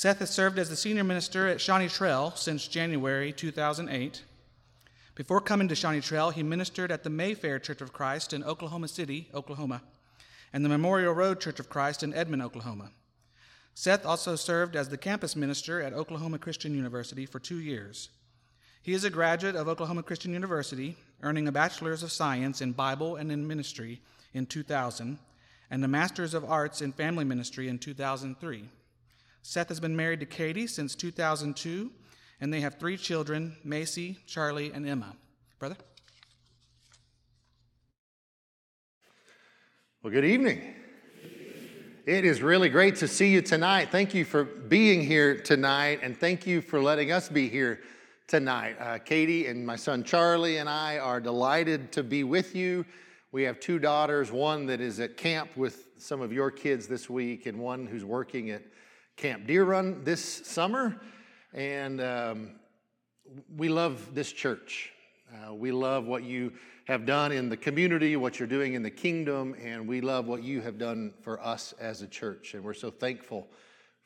Seth has served as the senior minister at Shawnee Trail since January 2008. Before coming to Shawnee Trail, he ministered at the Mayfair Church of Christ in Oklahoma City, Oklahoma, and the Memorial Road Church of Christ in Edmond, Oklahoma. Seth also served as the campus minister at Oklahoma Christian University for two years. He is a graduate of Oklahoma Christian University, earning a Bachelor's of Science in Bible and in Ministry in 2000 and a Master's of Arts in Family Ministry in 2003. Seth has been married to Katie since 2002, and they have three children Macy, Charlie, and Emma. Brother? Well, good evening. It is really great to see you tonight. Thank you for being here tonight, and thank you for letting us be here tonight. Uh, Katie and my son Charlie and I are delighted to be with you. We have two daughters, one that is at camp with some of your kids this week, and one who's working at Camp Deer Run this summer. And um, we love this church. Uh, we love what you have done in the community, what you're doing in the kingdom, and we love what you have done for us as a church. And we're so thankful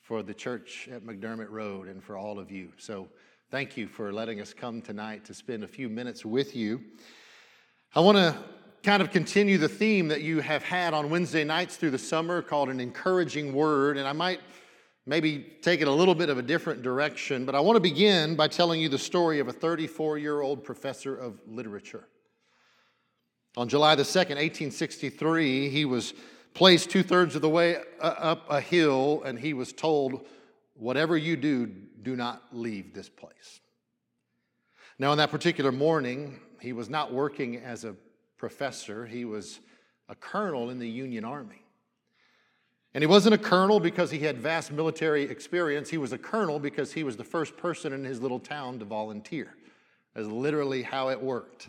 for the church at McDermott Road and for all of you. So thank you for letting us come tonight to spend a few minutes with you. I want to kind of continue the theme that you have had on Wednesday nights through the summer called an encouraging word. And I might maybe take it a little bit of a different direction, but I want to begin by telling you the story of a 34 year old professor of literature. On July the 2nd, 1863, he was placed two thirds of the way uh, up a hill and he was told, Whatever you do, do not leave this place. Now, on that particular morning, he was not working as a professor, he was a colonel in the Union Army. And he wasn't a colonel because he had vast military experience. He was a colonel because he was the first person in his little town to volunteer. That's literally how it worked.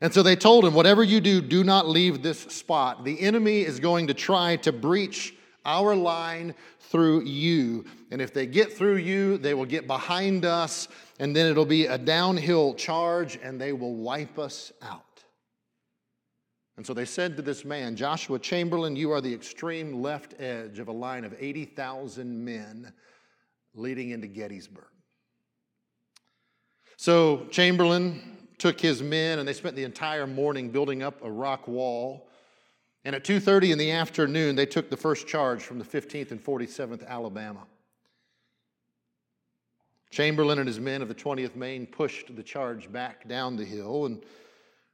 And so they told him, Whatever you do, do not leave this spot. The enemy is going to try to breach our line through you. And if they get through you, they will get behind us, and then it'll be a downhill charge, and they will wipe us out. And so they said to this man, Joshua Chamberlain, you are the extreme left edge of a line of 80,000 men leading into Gettysburg. So Chamberlain took his men and they spent the entire morning building up a rock wall. And at 2:30 in the afternoon they took the first charge from the 15th and 47th Alabama. Chamberlain and his men of the 20th Maine pushed the charge back down the hill and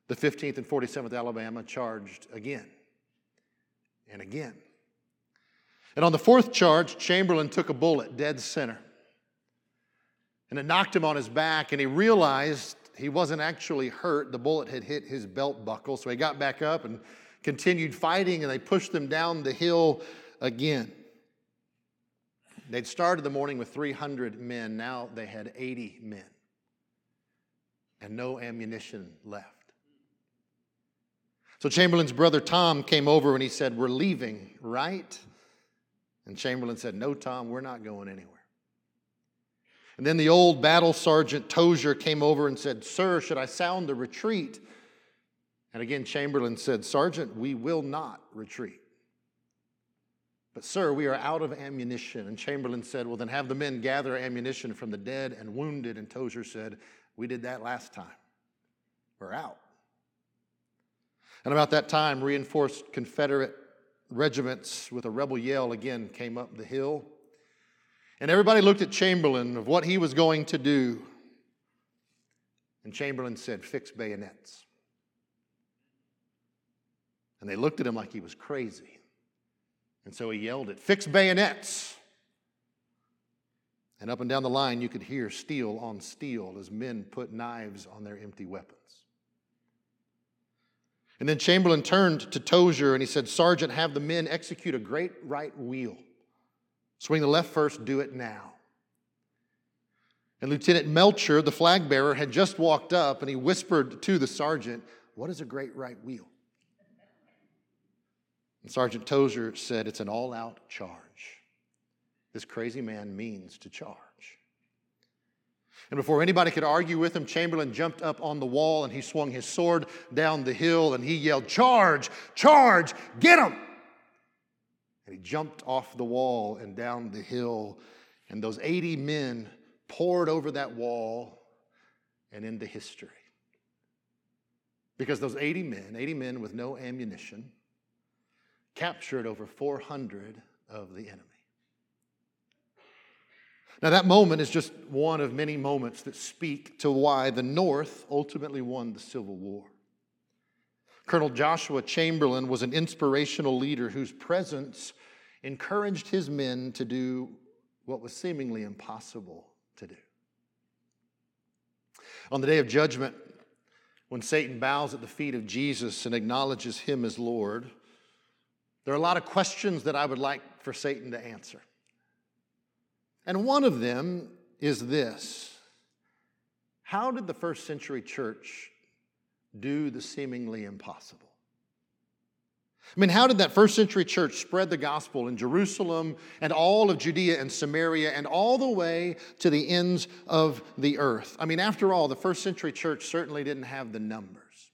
the 15th and 47th Alabama charged again and again. And on the fourth charge, Chamberlain took a bullet dead center. And it knocked him on his back, and he realized he wasn't actually hurt. The bullet had hit his belt buckle. So he got back up and continued fighting, and they pushed them down the hill again. They'd started the morning with 300 men. Now they had 80 men and no ammunition left. So Chamberlain's brother Tom came over and he said, We're leaving, right? And Chamberlain said, No, Tom, we're not going anywhere. And then the old battle sergeant Tozier came over and said, Sir, should I sound the retreat? And again, Chamberlain said, Sergeant, we will not retreat. But, sir, we are out of ammunition. And Chamberlain said, Well, then have the men gather ammunition from the dead and wounded. And Tozier said, We did that last time. We're out. And about that time, reinforced Confederate regiments with a rebel yell again came up the hill. And everybody looked at Chamberlain of what he was going to do. And Chamberlain said, Fix bayonets. And they looked at him like he was crazy. And so he yelled it, Fix bayonets. And up and down the line, you could hear steel on steel as men put knives on their empty weapons. And then Chamberlain turned to Tozier and he said, Sergeant, have the men execute a great right wheel. Swing the left first, do it now. And Lieutenant Melcher, the flag bearer, had just walked up and he whispered to the sergeant, What is a great right wheel? And Sergeant Tozier said, It's an all out charge. This crazy man means to charge. And before anybody could argue with him, Chamberlain jumped up on the wall and he swung his sword down the hill and he yelled, Charge, charge, get him! And he jumped off the wall and down the hill And those 80 men poured over that wall and into history. Because those 80 men, 80 men with no ammunition, captured over 400 of the enemy. Now, that moment is just one of many moments that speak to why the North ultimately won the Civil War. Colonel Joshua Chamberlain was an inspirational leader whose presence encouraged his men to do what was seemingly impossible to do. On the day of judgment, when Satan bows at the feet of Jesus and acknowledges him as Lord, there are a lot of questions that I would like for Satan to answer. And one of them is this How did the first century church do the seemingly impossible? I mean, how did that first century church spread the gospel in Jerusalem and all of Judea and Samaria and all the way to the ends of the earth? I mean, after all, the first century church certainly didn't have the numbers.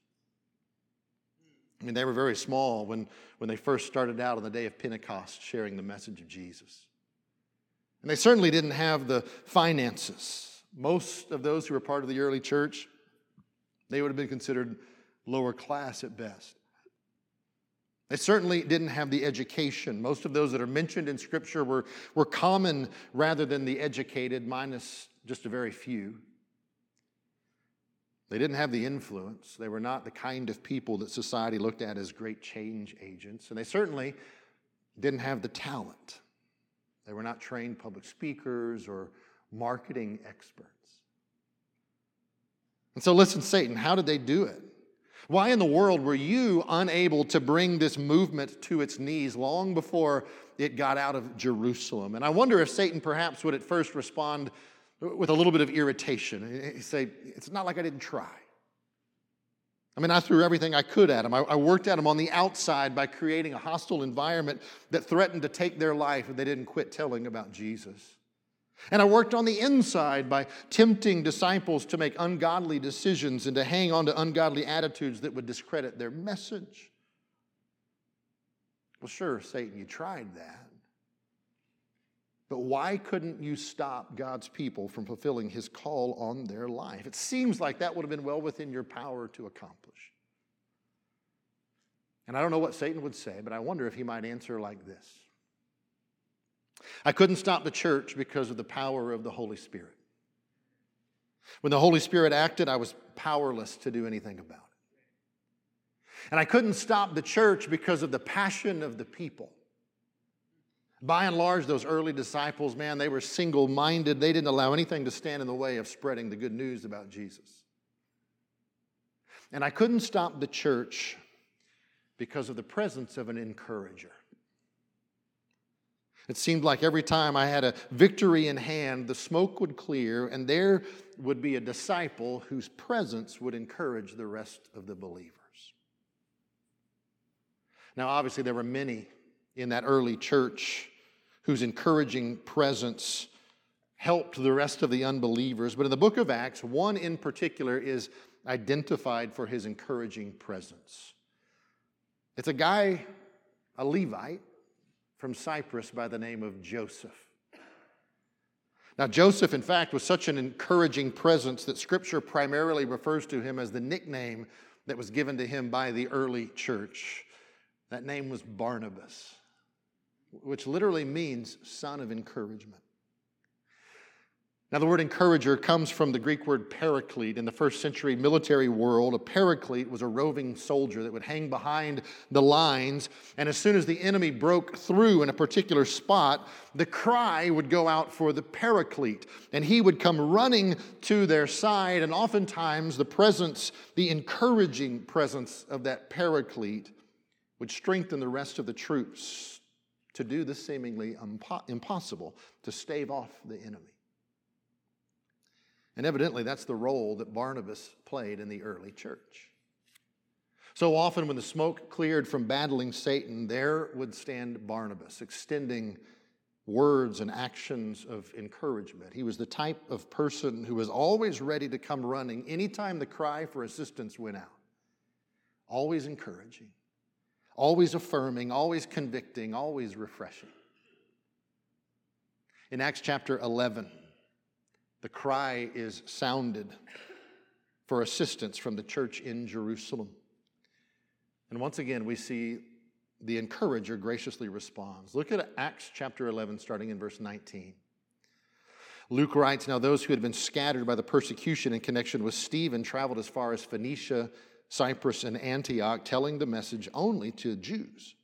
I mean, they were very small when, when they first started out on the day of Pentecost sharing the message of Jesus. And they certainly didn't have the finances. Most of those who were part of the early church, they would have been considered lower class at best. They certainly didn't have the education. Most of those that are mentioned in Scripture were, were common rather than the educated, minus just a very few. They didn't have the influence. They were not the kind of people that society looked at as great change agents. And they certainly didn't have the talent. They were not trained public speakers or marketing experts. And so, listen, Satan, how did they do it? Why in the world were you unable to bring this movement to its knees long before it got out of Jerusalem? And I wonder if Satan perhaps would at first respond with a little bit of irritation. He'd say, It's not like I didn't try. I mean, I threw everything I could at them. I, I, worked at them on the outside by creating a hostile environment that threatened to take their life if they didn't quit telling about Jesus. And I worked on the inside by tempting disciples to make ungodly decisions and to hang on to ungodly attitudes that would discredit their message. Well, sure, Satan, you tried that. But why couldn't you stop God's people from fulfilling his call on their life? It seems like that would have been well within your power to accomplish. And I don't know what Satan would say, but I wonder if he might answer like this I couldn't stop the church because of the power of the Holy Spirit. When the Holy Spirit acted, I was powerless to do anything about it. And I couldn't stop the church because of the passion of the people. By and large, those early disciples, man, they were single minded. They didn't allow anything to stand in the way of spreading the good news about Jesus. And I couldn't stop the church because of the presence of an encourager. It seemed like every time I had a victory in hand, the smoke would clear, and there would be a disciple whose presence would encourage the rest of the believers. Now, obviously, there were many in that early church whose encouraging presence helped the rest of the unbelievers. But in the book of Acts, one in particular is identified for his encouraging presence. It's a guy, a Levite from Cyprus by the name of Joseph. Now, Joseph, in fact, was such an encouraging presence that Scripture primarily refers to him as the nickname that was given to him by the early church. That name was Barnabas which literally means son of encouragement. Now, the word encourager comes from the Greek word paraclete. In the first century military world, a paraclete was a roving soldier that would hang behind the lines, and as soon as the enemy broke through in a particular spot, the cry would go out for the paraclete, and he would come running to their side, and oftentimes the presence, the encouraging presence of that paraclete, would strengthen the rest of the troops to do the seemingly impossible, to stave off the enemy. And evidently, that's the role that Barnabas played in the early church. So often, when the smoke cleared from battling Satan, there would stand Barnabas, extending words and actions of encouragement. He was the type of person who was always ready to come running anytime the cry for assistance went out, always encouraging always affirming, always convicting, always refreshing. In Acts chapter 11, the cry is sounded for assistance from the church in Jerusalem. And once again, we see the encourager graciously responds. Look at Acts chapter 11, starting in verse 19. Luke writes Now those who had been scattered by the persecution in connection with Stephen traveled as far as Phoenicia, Cyprus, and Antioch, telling the message only to Jews.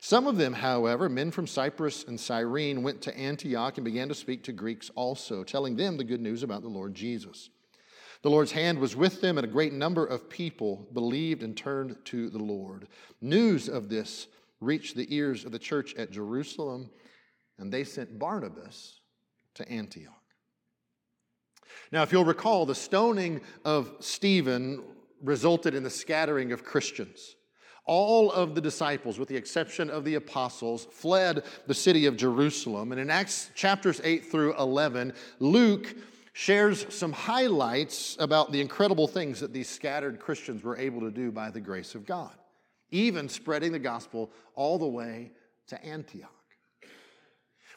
Some of them, however, men from Cyprus and Cyrene, went to Antioch and began to speak to Greeks also, telling them the good news about the Lord Jesus. The Lord's hand was with them, and a great number of people believed and turned to the Lord. News of this reached the ears of the church at Jerusalem, and they sent Barnabas to Antioch. Now, if you'll recall, the stoning of Stephen resulted in the scattering of Christians. All of the disciples, with the exception of the apostles, fled the city of Jerusalem. And in Acts chapters 8 through 11, Luke shares some highlights about the incredible things that these scattered Christians were able to do by the grace of God, even spreading the gospel all the way to Antioch.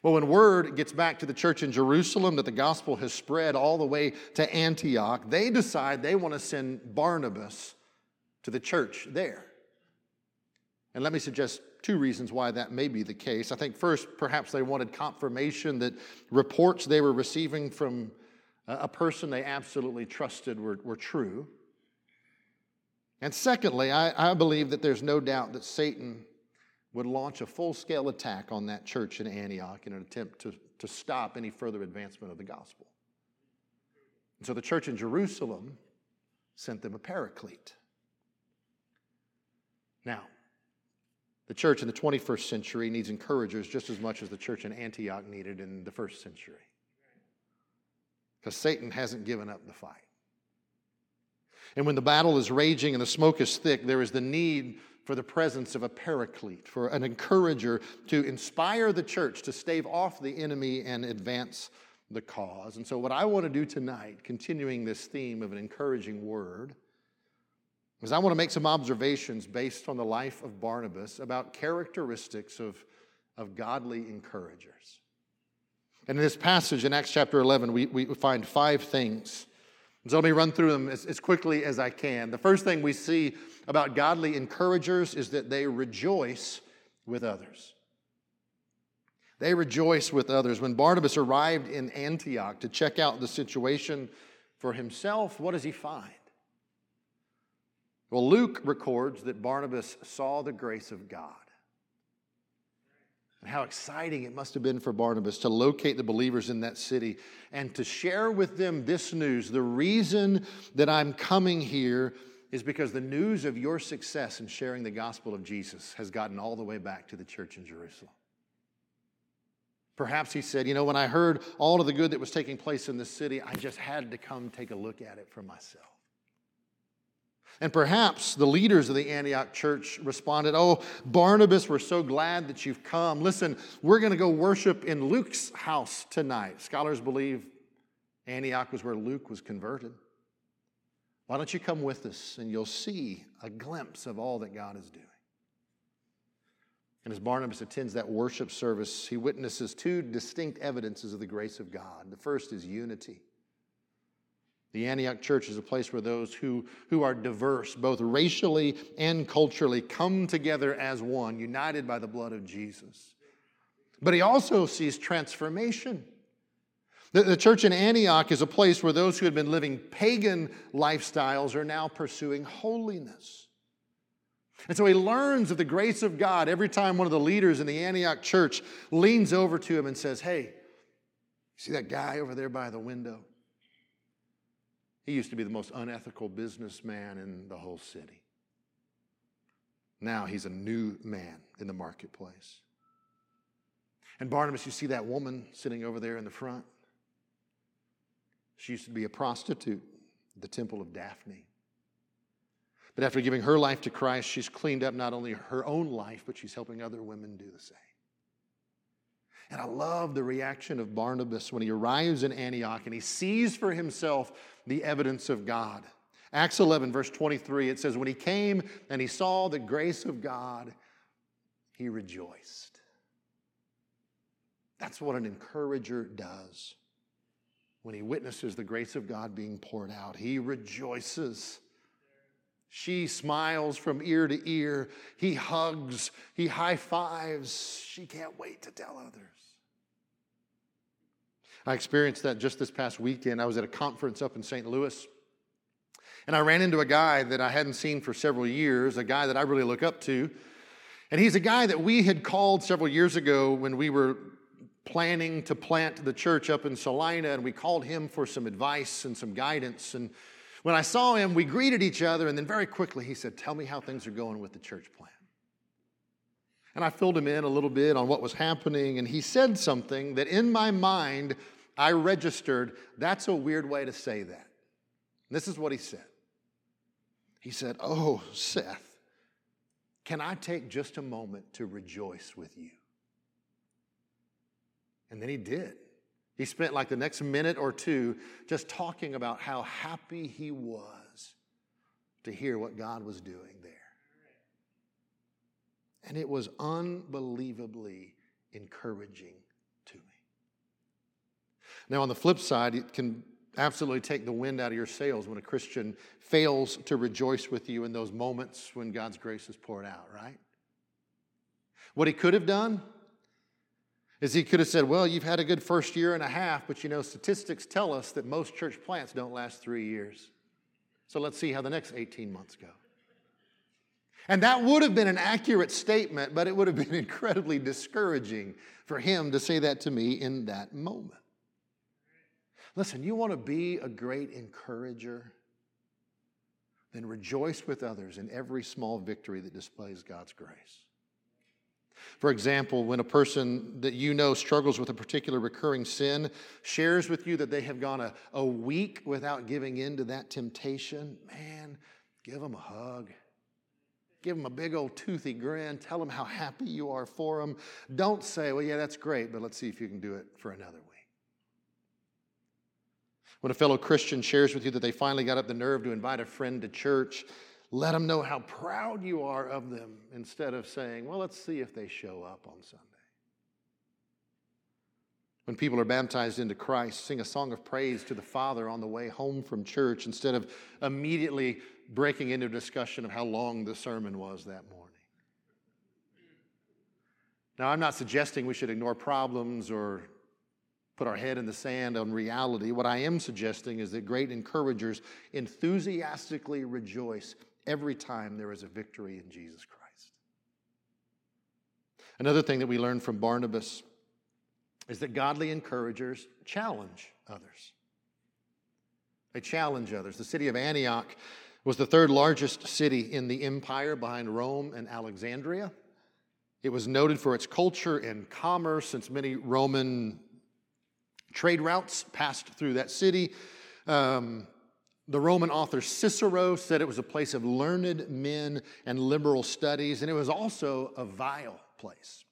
Well, when word gets back to the church in Jerusalem that the gospel has spread all the way to Antioch, they decide they want to send Barnabas to the church there. And let me suggest two reasons why that may be the case. I think first, perhaps they wanted confirmation that reports they were receiving from a person they absolutely trusted were, were true. And secondly, I, I believe that there's no doubt that Satan would launch a full scale attack on that church in Antioch in an attempt to, to stop any further advancement of the gospel. And so the church in Jerusalem sent them a paraclete. Now, the church in the 21st century needs encouragers just as much as the church in Antioch needed in the first century because Satan hasn't given up the fight. And when the battle is raging and the smoke is thick, there is the need for the presence of a paraclete, for an encourager to inspire the church to stave off the enemy and advance the cause. And so, what I want to do tonight, continuing this theme of an encouraging word, is I want to make some observations based on the life of Barnabas about characteristics of, of godly encouragers. And in this passage in Acts chapter 11, we, we find five things. So let me run through them as, as quickly as I can. The first thing we see about godly encouragers is that they rejoice with others. They rejoice with others. When Barnabas arrived in Antioch to check out the situation for himself, what does he find? Well, Luke records that Barnabas saw the grace of God. And how exciting it must have been for Barnabas to locate the believers in that city and to share with them this news. The reason that I'm coming here is because the news of your success in sharing the gospel of Jesus has gotten all the way back to the church in Jerusalem. Perhaps he said, You know, when I heard all of the good that was taking place in this city, I just had to come take a look at it for myself. And perhaps the leaders of the Antioch church responded, Oh, Barnabas, we're so glad that you've come. Listen, we're going to go worship in Luke's house tonight. Scholars believe Antioch was where Luke was converted. Why don't you come with us and you'll see a glimpse of all that God is doing? And as Barnabas attends that worship service, he witnesses two distinct evidences of the grace of God. The first is unity. The Antioch church is a place where those who, who are diverse, both racially and culturally, come together as one, united by the blood of Jesus. But he also sees transformation. The, the church in Antioch is a place where those who had been living pagan lifestyles are now pursuing holiness. And so he learns of the grace of God every time one of the leaders in the Antioch church leans over to him and says, Hey, you see that guy over there by the window? He used to be the most unethical businessman in the whole city. Now he's a new man in the marketplace. And Barnabas, you see that woman sitting over there in the front? She used to be a prostitute at the temple of Daphne. But after giving her life to Christ, she's cleaned up not only her own life, but she's helping other women do the same. And I love the reaction of Barnabas when he arrives in Antioch and he sees for himself the evidence of God. Acts 11, verse 23, it says, When he came and he saw the grace of God, he rejoiced. That's what an encourager does. When he witnesses the grace of God being poured out, he rejoices. She smiles from ear to ear. He hugs. He high fives. She can't wait to tell others. I experienced that just this past weekend. I was at a conference up in St. Louis. And I ran into a guy that I hadn't seen for several years, a guy that I really look up to. And he's a guy that we had called several years ago when we were planning to plant the church up in Salina, and we called him for some advice and some guidance. And when I saw him, we greeted each other, and then very quickly he said, Tell me how things are going with the church plan. And I filled him in a little bit on what was happening, and he said something that in my mind I registered that's a weird way to say that. And this is what he said he said, Oh, Seth, can I take just a moment to rejoice with you? And then he did. He spent like the next minute or two just talking about how happy he was to hear what God was doing there. And it was unbelievably encouraging to me. Now, on the flip side, it can absolutely take the wind out of your sails when a Christian fails to rejoice with you in those moments when God's grace is poured out, right? What he could have done is he could have said, Well, you've had a good first year and a half, but you know, statistics tell us that most church plants don't last three years. So let's see how the next 18 months go. And that would have been an accurate statement, but it would have been incredibly discouraging for him to say that to me in that moment. Listen, you want to be a great encourager? Then rejoice with others in every small victory that displays God's grace. For example, when a person that you know struggles with a particular recurring sin shares with you that they have gone a, a week without giving in to that temptation, man, give them a hug. Give them a big old toothy grin. Tell them how happy you are for them. Don't say, well, yeah, that's great, but let's see if you can do it for another week. When a fellow Christian shares with you that they finally got up the nerve to invite a friend to church, let them know how proud you are of them instead of saying, well, let's see if they show up on Sunday. When people are baptized into Christ, sing a song of praise to the Father on the way home from church instead of immediately breaking into a discussion of how long the sermon was that morning. Now, I'm not suggesting we should ignore problems or put our head in the sand on reality. What I am suggesting is that great encouragers enthusiastically rejoice every time there is a victory in Jesus Christ. Another thing that we learn from Barnabas is that godly encouragers challenge others. They challenge others. The city of Antioch was the third largest city in the empire behind Rome and Alexandria. It was noted for its culture and commerce, since many Roman Trade routes passed through that city. Um, the Roman author Cicero said it was a place of learned men and liberal studies, and it was also a vile place.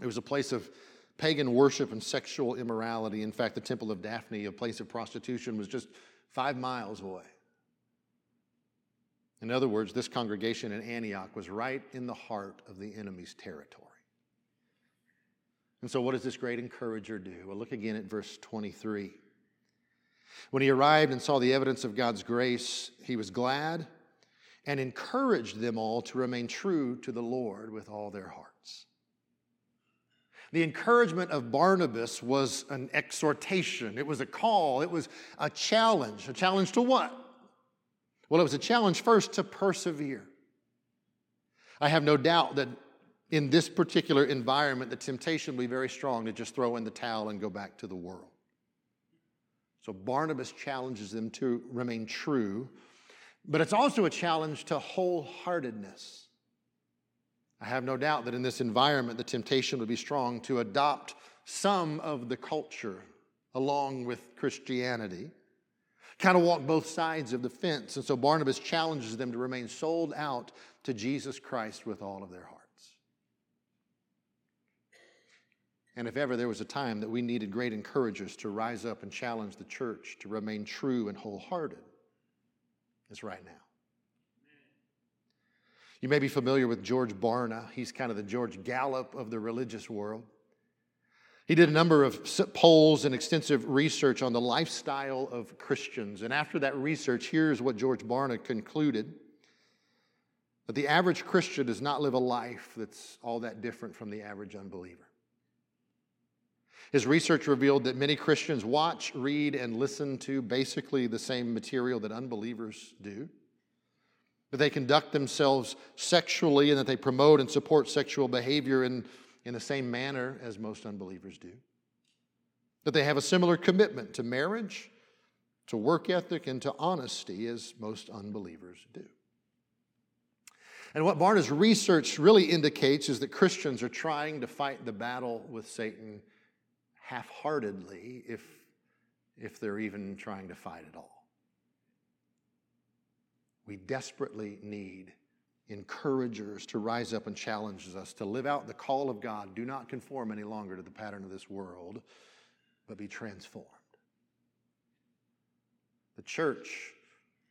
It was a place of pagan worship and sexual immorality. In fact, the Temple of Daphne, a place of prostitution, was just five miles away. In other words, this congregation in Antioch was right in the heart of the enemy's territory. And so, what does this great encourager do? Well, look again at verse 23. When he arrived and saw the evidence of God's grace, he was glad and encouraged them all to remain true to the Lord with all their hearts. The encouragement of Barnabas was an exhortation, it was a call, it was a challenge. A challenge to what? Well, it was a challenge first to persevere. I have no doubt that in this particular environment, the temptation will be very strong to just throw in the towel and go back to the world. So Barnabas challenges them to remain true, but it's also a challenge to wholeheartedness. I have no doubt that in this environment, the temptation would be strong to adopt some of the culture along with Christianity, kind of walk both sides of the fence. And so Barnabas challenges them to remain sold out to Jesus Christ with all of their heart. And if ever there was a time that we needed great encouragers to rise up and challenge the church to remain true and wholehearted, it's right now. You may be familiar with George Barna. He's kind of the George Gallup of the religious world. He did a number of polls and extensive research on the lifestyle of Christians. And after that research, here's what George Barna concluded that the average Christian does not live a life that's all that different from the average unbeliever. His research revealed that many Christians watch, read, and listen to basically the same material that unbelievers do. That they conduct themselves sexually and that they promote and support sexual behavior in in the same manner as most unbelievers do. That they have a similar commitment to marriage, to work ethic, and to honesty as most unbelievers do. And what Barna's research really indicates is that Christians are trying to fight the battle with Satan half heartedly, if, if they're even trying to fight at all. We desperately need encouragers to rise up and challenges us to live out the call of God. Do not conform any longer to the pattern of this world, but be transformed. The church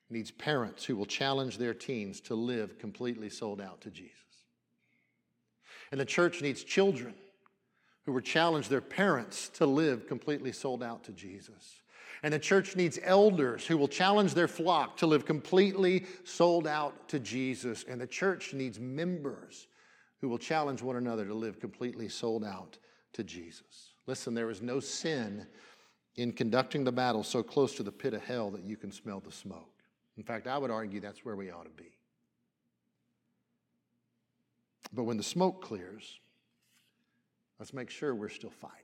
needs parents who will challenge their teens to live completely sold out to Jesus. And the church needs children who were challenged their parents to live completely sold out to Jesus. And the church needs elders who will challenge their flock to live completely sold out to Jesus. And the church needs members who will challenge one another to live completely sold out to Jesus. Listen, there is no sin in conducting the battle so close to the pit of hell that you can smell the smoke. In fact, I would argue that's where we ought to be. But when the smoke clears, let's make sure we're still fighting.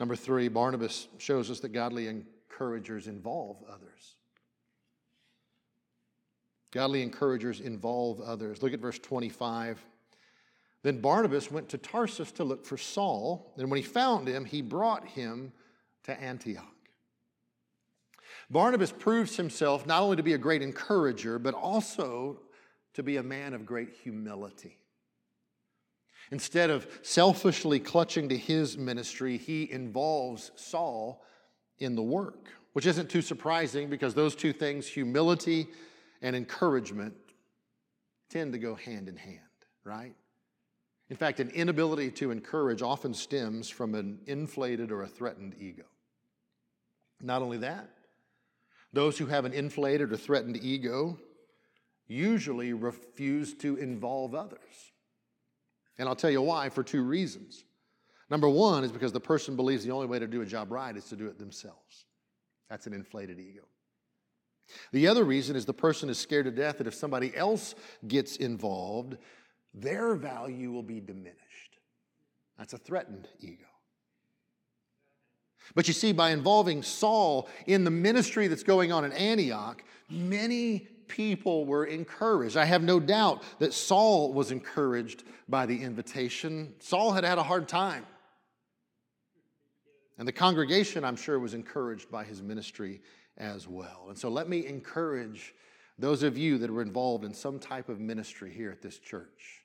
Number three, Barnabas shows us that godly encouragers involve others. Godly encouragers involve others. Look at verse 25. Then Barnabas went to Tarsus to look for Saul, and when he found him, he brought him to Antioch. Barnabas proves himself not only to be a great encourager, but also to be a man of great humility. Instead of selfishly clutching to his ministry, he involves Saul in the work, which isn't too surprising because those two things, humility and encouragement, tend to go hand in hand, right? In fact, an inability to encourage often stems from an inflated or a threatened ego. Not only that, those who have an inflated or threatened ego usually refuse to involve others. And I'll tell you why for two reasons. Number one is because the person believes the only way to do a job right is to do it themselves. That's an inflated ego. The other reason is the person is scared to death that if somebody else gets involved, their value will be diminished. That's a threatened ego. But you see, by involving Saul in the ministry that's going on in Antioch, many people were encouraged. I have no doubt that Saul was encouraged by the invitation. Saul had had a hard time. And the congregation, I'm sure, was encouraged by his ministry as well. And so let me encourage those of you that are involved in some type of ministry here at this church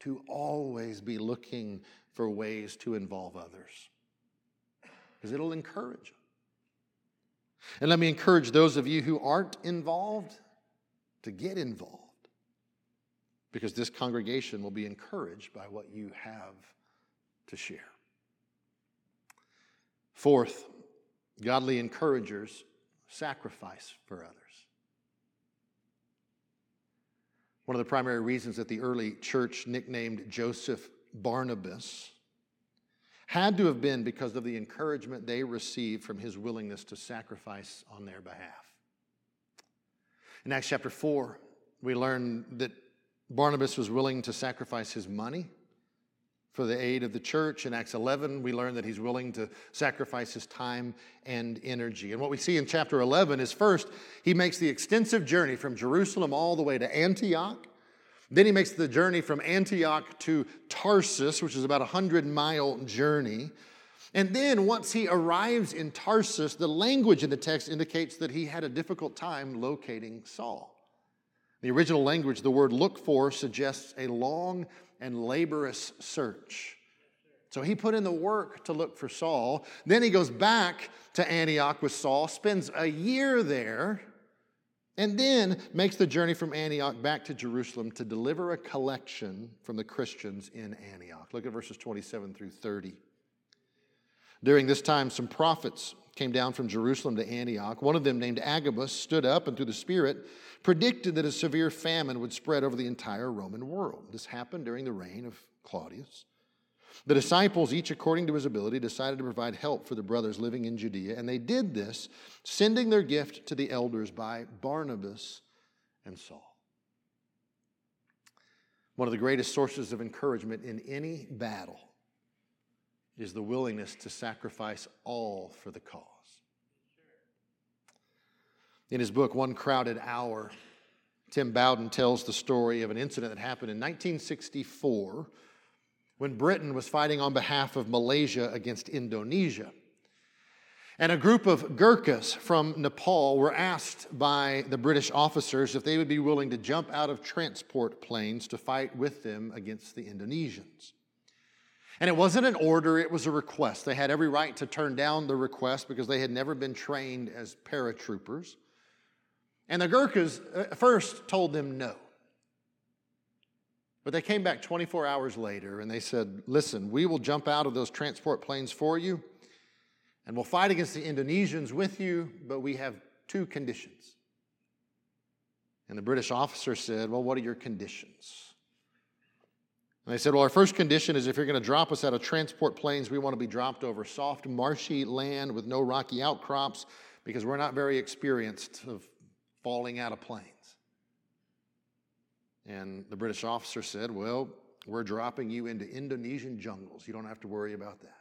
to always be looking for ways to involve others because it'll encourage them. And let me encourage those of you who aren't involved to get involved because this congregation will be encouraged by what you have to share. Fourth, godly encouragers sacrifice for others. One of the primary reasons that the early church nicknamed Joseph Barnabas had to have been because of the encouragement they received from his willingness to sacrifice on their behalf. In Acts chapter 4, we learn that Barnabas was willing to sacrifice his money for the aid of the church. In Acts 11, we learn that he's willing to sacrifice his time and energy. And what we see in chapter 11 is first, he makes the extensive journey from Jerusalem all the way to Antioch. Then he makes the journey from Antioch to Tarsus, which is about a 100 mile journey. And then once he arrives in Tarsus, the language in the text indicates that he had a difficult time locating Saul. The original language, the word look for, suggests a long and laborious search. So he put in the work to look for Saul. Then he goes back to Antioch with Saul, spends a year there, and then makes the journey from Antioch back to Jerusalem to deliver a collection from the Christians in Antioch. Look at verses 27 through 30. During this time, some prophets came down from Jerusalem to Antioch. One of them, named Agabus, stood up and through the Spirit predicted that a severe famine would spread over the entire Roman world. This happened during the reign of Claudius. The disciples, each according to his ability, decided to provide help for the brothers living in Judea, and they did this, sending their gift to the elders by Barnabas and Saul. One of the greatest sources of encouragement in any battle is the willingness to sacrifice all for the cause. In his book, One Crowded Hour, Tim Bowden tells the story of an incident that happened in 1964 when Britain was fighting on behalf of Malaysia against Indonesia. And a group of Gurkhas from Nepal were asked by the British officers if they would be willing to jump out of transport planes to fight with them against the Indonesians. And it wasn't an order, it was a request. They had every right to turn down the request because they had never been trained as paratroopers. And the Gurkhas uh, first told them no. But they came back 24 hours later and they said, Listen, we will jump out of those transport planes for you and we'll fight against the Indonesians with you, but we have two conditions. And the British officer said, Well, what are your conditions? And they said, Well, our first condition is if you're going to drop us out of transport planes, we want to be dropped over soft, marshy land with no rocky outcrops because we're not very experienced of falling out of planes. And the British officer said, Well, we're dropping you into Indonesian jungles. You don't have to worry about that.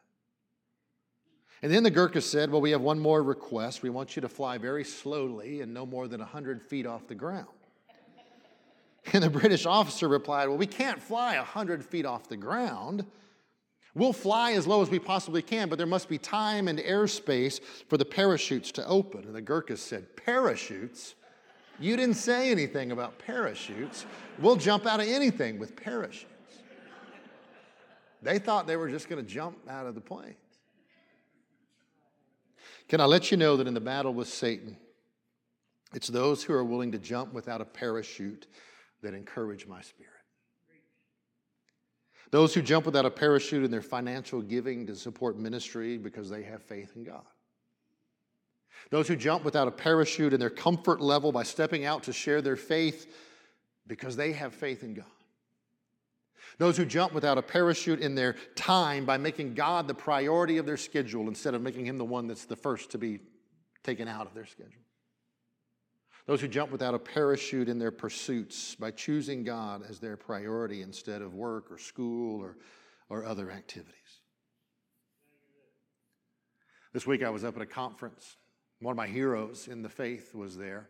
And then the Gurkha said, Well, we have one more request. We want you to fly very slowly and no more than 100 feet off the ground. And the British officer replied, Well, we can't fly 100 feet off the ground. We'll fly as low as we possibly can, but there must be time and airspace for the parachutes to open. And the Gurkhas said, Parachutes? You didn't say anything about parachutes. We'll jump out of anything with parachutes. They thought they were just going to jump out of the plane. Can I let you know that in the battle with Satan, it's those who are willing to jump without a parachute that encourage my spirit. Those who jump without a parachute in their financial giving to support ministry because they have faith in God. Those who jump without a parachute in their comfort level by stepping out to share their faith because they have faith in God. Those who jump without a parachute in their time by making God the priority of their schedule instead of making Him the one that's the first to be taken out of their schedule. Those who jump without a parachute in their pursuits by choosing God as their priority instead of work or school or, or other activities. This week I was up at a conference one of my heroes in the faith was there.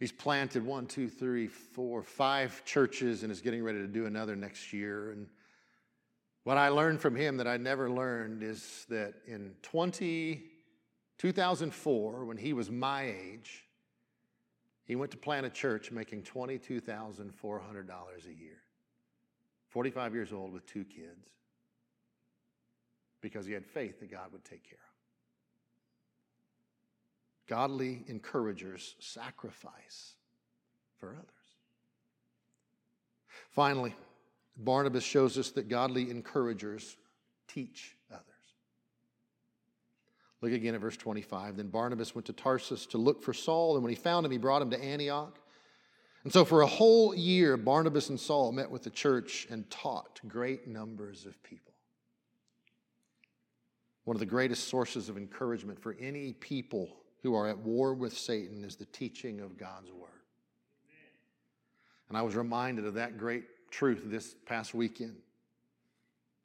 He's planted one, two, three, four, five churches and is getting ready to do another next year. And what I learned from him that I never learned is that in 20, 2004, when he was my age, he went to plant a church making $22,400 a year. 45 years old with two kids because he had faith that God would take care of. Godly encouragers sacrifice for others. Finally, Barnabas shows us that godly encouragers teach. Look again at verse 25. Then Barnabas went to Tarsus to look for Saul, and when he found him, he brought him to Antioch. And so, for a whole year, Barnabas and Saul met with the church and taught great numbers of people. One of the greatest sources of encouragement for any people who are at war with Satan is the teaching of God's word. And I was reminded of that great truth this past weekend.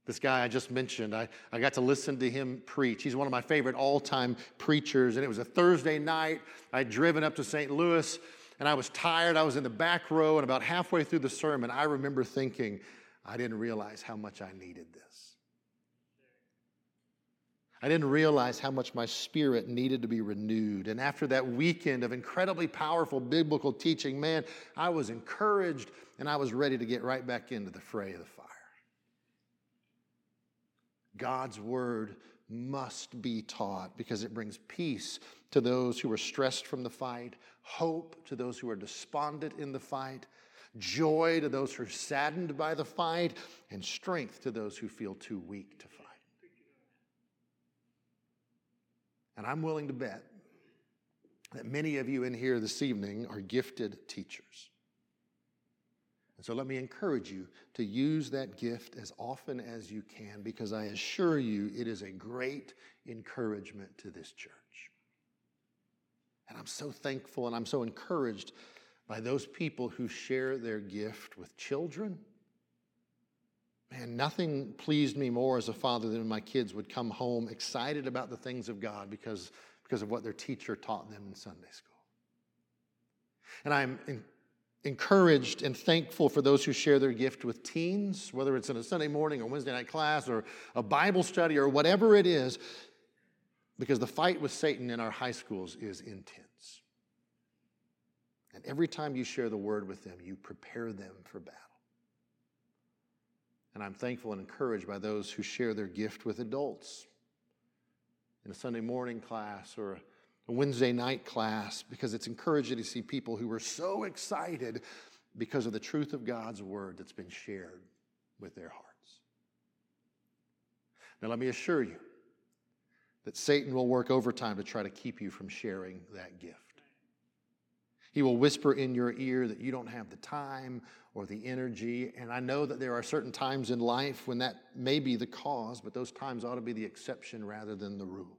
This guy I just mentioned, I, I got to listen to him preach. He's one of my favorite all time preachers. And it was a Thursday night. I'd driven up to St. Louis and I was tired. I was in the back row. And about halfway through the sermon, I remember thinking, I didn't realize how much I needed this. I didn't realize how much my spirit needed to be renewed. And after that weekend of incredibly powerful biblical teaching, man, I was encouraged and I was ready to get right back into the fray of the fire. God's word must be taught because it brings peace to those who are stressed from the fight, hope to those who are despondent in the fight, joy to those who are saddened by the fight, and strength to those who feel too weak to fight. And I'm willing to bet that many of you in here this evening are gifted teachers. And so let me encourage you to use that gift as often as you can because I assure you it is a great encouragement to this church. And I'm so thankful and I'm so encouraged by those people who share their gift with children. Man, nothing pleased me more as a father than when my kids would come home excited about the things of God because, because of what their teacher taught them in Sunday school. And I'm encouraged and thankful for those who share their gift with teens, whether it's in a Sunday morning or Wednesday night class or a Bible study or whatever it is, because the fight with Satan in our high schools is intense. And every time you share the word with them, you prepare them for battle. And I'm thankful and encouraged by those who share their gift with adults in a Sunday morning class or a Wednesday night class because it's encouraging to see people who are so excited because of the truth of God's word that's been shared with their hearts. Now, let me assure you that Satan will work overtime to try to keep you from sharing that gift. He will whisper in your ear that you don't have the time or the energy. And I know that there are certain times in life when that may be the cause, but those times ought to be the exception rather than the rule.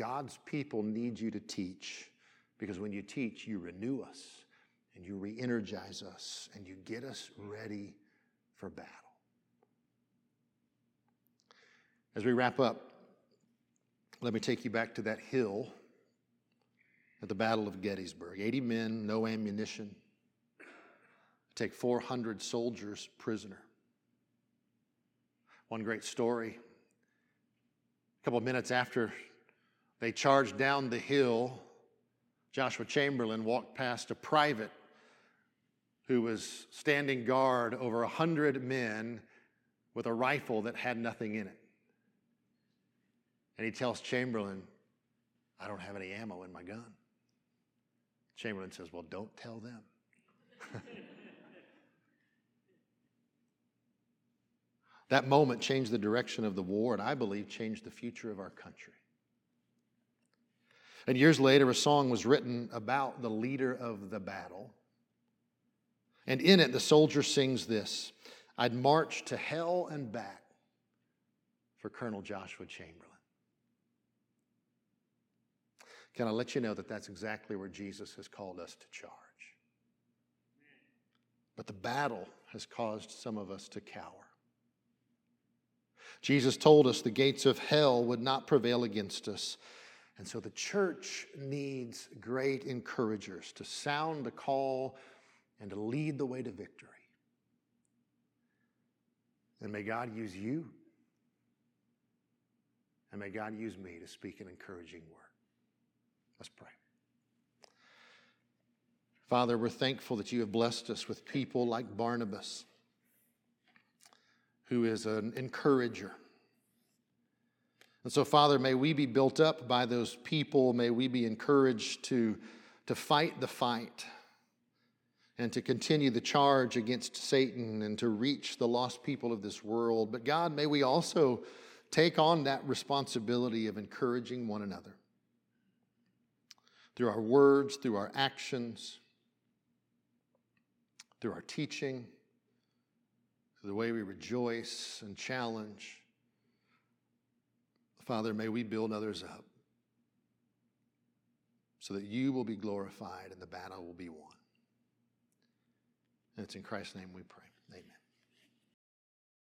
God's people need you to teach because when you teach, you renew us and you re energize us and you get us ready for battle. As we wrap up, let me take you back to that hill at the Battle of Gettysburg. 80 men, no ammunition, take 400 soldiers prisoner. One great story. A couple of minutes after they charged down the hill. Joshua Chamberlain walked past a private who was standing guard over a hundred men with a rifle that had nothing in it. And he tells Chamberlain, I don't have any ammo in my gun. Chamberlain says, Well, don't tell them. that moment changed the direction of the war, and I believe changed the future of our country. And years later, a song was written about the leader of the battle. And in it, the soldier sings this I'd march to hell and back for Colonel Joshua Chamberlain. Can I let you know that that's exactly where Jesus has called us to charge? But the battle has caused some of us to cower. Jesus told us the gates of hell would not prevail against us. And so the church needs great encouragers to sound the call and to lead the way to victory. And may God use you. And may God use me to speak an encouraging word. Let's pray. Father, we're thankful that you have blessed us with people like Barnabas, who is an encourager and so, Father, may we be built up by those people. May we be encouraged to, to fight the fight and to continue the charge against Satan and to reach the lost people of this world. But, God, may we also take on that responsibility of encouraging one another through our words, through our actions, through our teaching, through the way we rejoice and challenge Father, may we build others up so that you will be glorified and the battle will be won. And it's in Christ's name we pray.